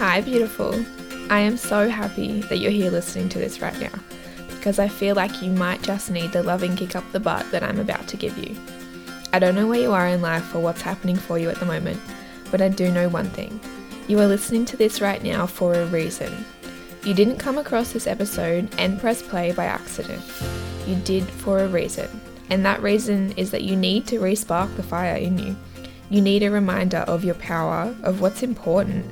Hi, beautiful. I am so happy that you're here listening to this right now because I feel like you might just need the loving kick up the butt that I'm about to give you. I don't know where you are in life or what's happening for you at the moment, but I do know one thing. You are listening to this right now for a reason. You didn't come across this episode and press play by accident. You did for a reason. And that reason is that you need to respark the fire in you. You need a reminder of your power, of what's important,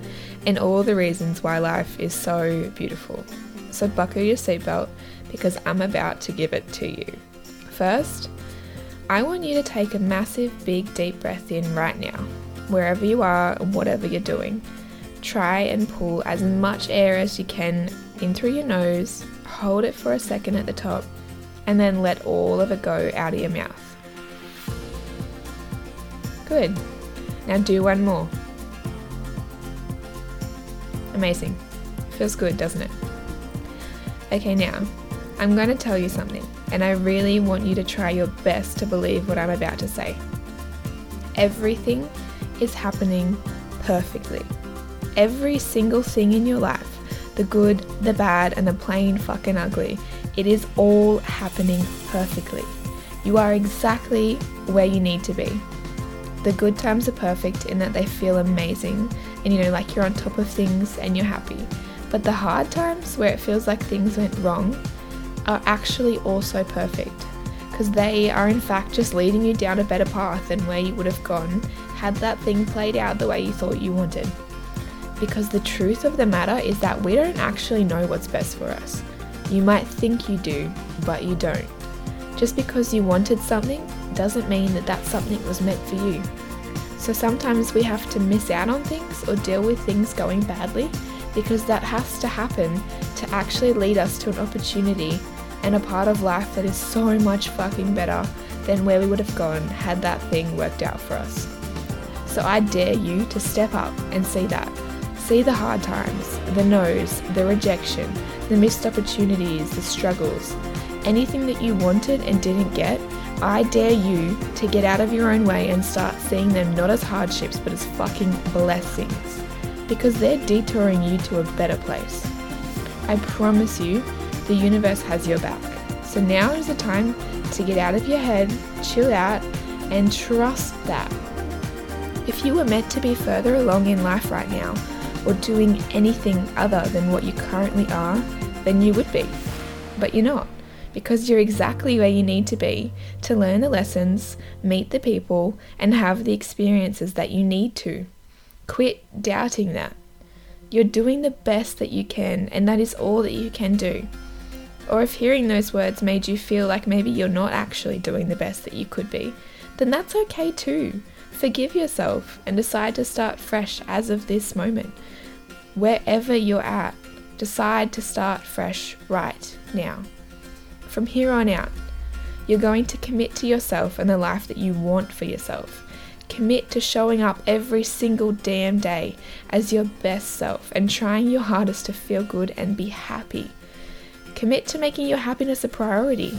and all the reasons why life is so beautiful. So buckle your seatbelt because I'm about to give it to you. First, I want you to take a massive, big, deep breath in right now, wherever you are and whatever you're doing. Try and pull as much air as you can in through your nose, hold it for a second at the top, and then let all of it go out of your mouth. Good. Now do one more. Amazing. Feels good, doesn't it? Okay, now I'm going to tell you something, and I really want you to try your best to believe what I'm about to say. Everything is happening perfectly. Every single thing in your life the good, the bad, and the plain fucking ugly it is all happening perfectly. You are exactly where you need to be. The good times are perfect in that they feel amazing and you know, like you're on top of things and you're happy. But the hard times where it feels like things went wrong, are actually also perfect because they are in fact just leading you down a better path than where you would have gone had that thing played out the way you thought you wanted. Because the truth of the matter is that we don't actually know what's best for us. You might think you do, but you don't. Just because you wanted something doesn't mean that that something was meant for you. So sometimes we have to miss out on things or deal with things going badly because that has to happen to actually lead us to an opportunity and a part of life that is so much fucking better than where we would have gone had that thing worked out for us. So I dare you to step up and see that. See the hard times, the no's, the rejection, the missed opportunities, the struggles. Anything that you wanted and didn't get, I dare you to get out of your own way and start seeing them not as hardships but as fucking blessings. Because they're detouring you to a better place. I promise you, the universe has your back. So now is the time to get out of your head, chill out, and trust that. If you were meant to be further along in life right now, or doing anything other than what you currently are, then you would be. But you're not, because you're exactly where you need to be to learn the lessons, meet the people, and have the experiences that you need to. Quit doubting that. You're doing the best that you can, and that is all that you can do. Or if hearing those words made you feel like maybe you're not actually doing the best that you could be, then that's okay too. Forgive yourself and decide to start fresh as of this moment. Wherever you're at, decide to start fresh right now. From here on out, you're going to commit to yourself and the life that you want for yourself. Commit to showing up every single damn day as your best self and trying your hardest to feel good and be happy. Commit to making your happiness a priority.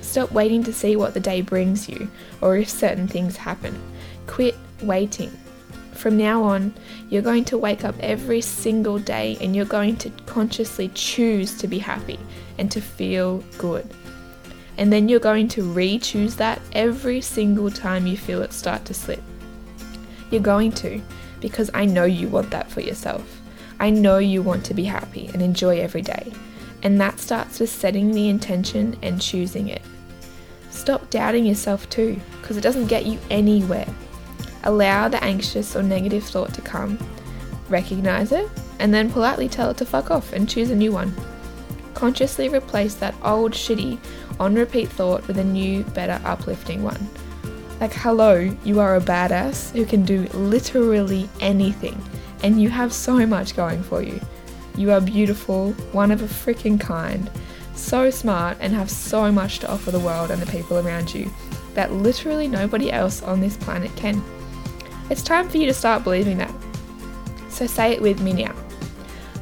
Stop waiting to see what the day brings you or if certain things happen. Quit waiting. From now on, you're going to wake up every single day and you're going to consciously choose to be happy and to feel good. And then you're going to re choose that every single time you feel it start to slip. You're going to, because I know you want that for yourself. I know you want to be happy and enjoy every day. And that starts with setting the intention and choosing it. Stop doubting yourself too, because it doesn't get you anywhere. Allow the anxious or negative thought to come, recognize it, and then politely tell it to fuck off and choose a new one. Consciously replace that old, shitty, on repeat thought with a new, better, uplifting one. Like, hello, you are a badass who can do literally anything, and you have so much going for you. You are beautiful, one of a freaking kind, so smart, and have so much to offer the world and the people around you that literally nobody else on this planet can. It's time for you to start believing that. So say it with me now.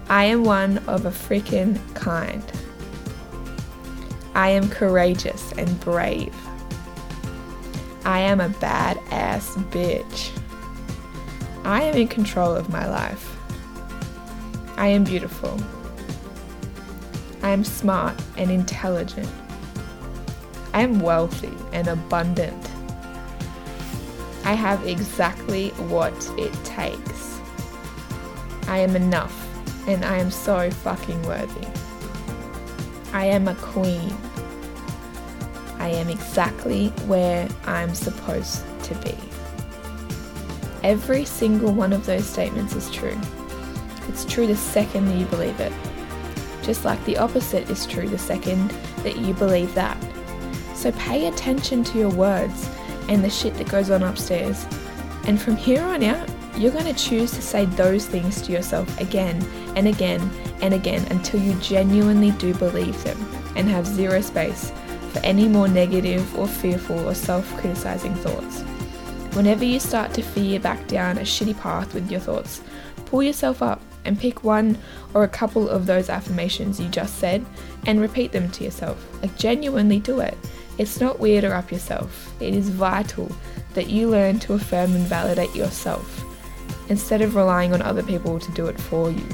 I am one of a freaking kind. I am courageous and brave. I am a badass bitch. I am in control of my life. I am beautiful. I am smart and intelligent. I am wealthy and abundant. I have exactly what it takes. I am enough and I am so fucking worthy. I am a queen. I am exactly where I'm supposed to be. Every single one of those statements is true. It's true the second that you believe it. Just like the opposite is true the second that you believe that. So pay attention to your words and the shit that goes on upstairs. And from here on out, you're going to choose to say those things to yourself again and again and again until you genuinely do believe them and have zero space for any more negative or fearful or self criticizing thoughts. Whenever you start to fear back down a shitty path with your thoughts, pull yourself up and pick one or a couple of those affirmations you just said and repeat them to yourself. Like, genuinely do it. It's not weird or up yourself. It is vital that you learn to affirm and validate yourself instead of relying on other people to do it for you.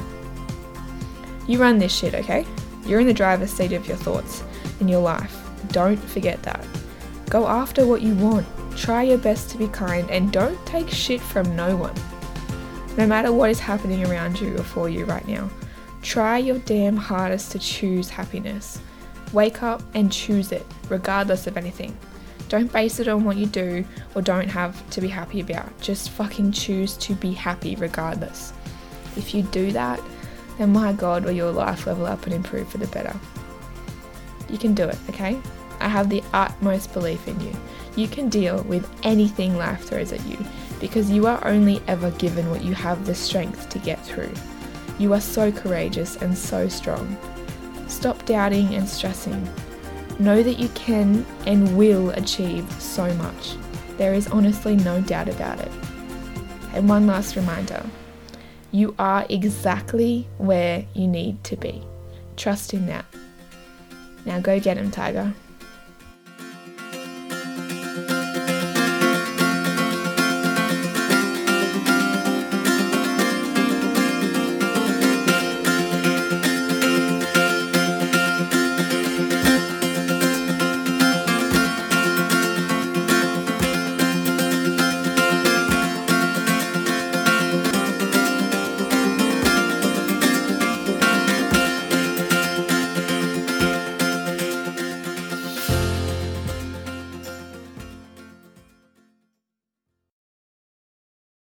You run this shit, okay? You're in the driver's seat of your thoughts in your life. Don't forget that. Go after what you want. Try your best to be kind and don't take shit from no one. No matter what is happening around you or for you right now, try your damn hardest to choose happiness. Wake up and choose it, regardless of anything. Don't base it on what you do or don't have to be happy about. Just fucking choose to be happy regardless. If you do that, then my God, will your life level up and improve for the better. You can do it, okay? I have the utmost belief in you. You can deal with anything life throws at you because you are only ever given what you have the strength to get through. You are so courageous and so strong. Stop doubting and stressing. Know that you can and will achieve so much. There is honestly no doubt about it. And one last reminder you are exactly where you need to be. Trust in that. Now go get him, Tiger.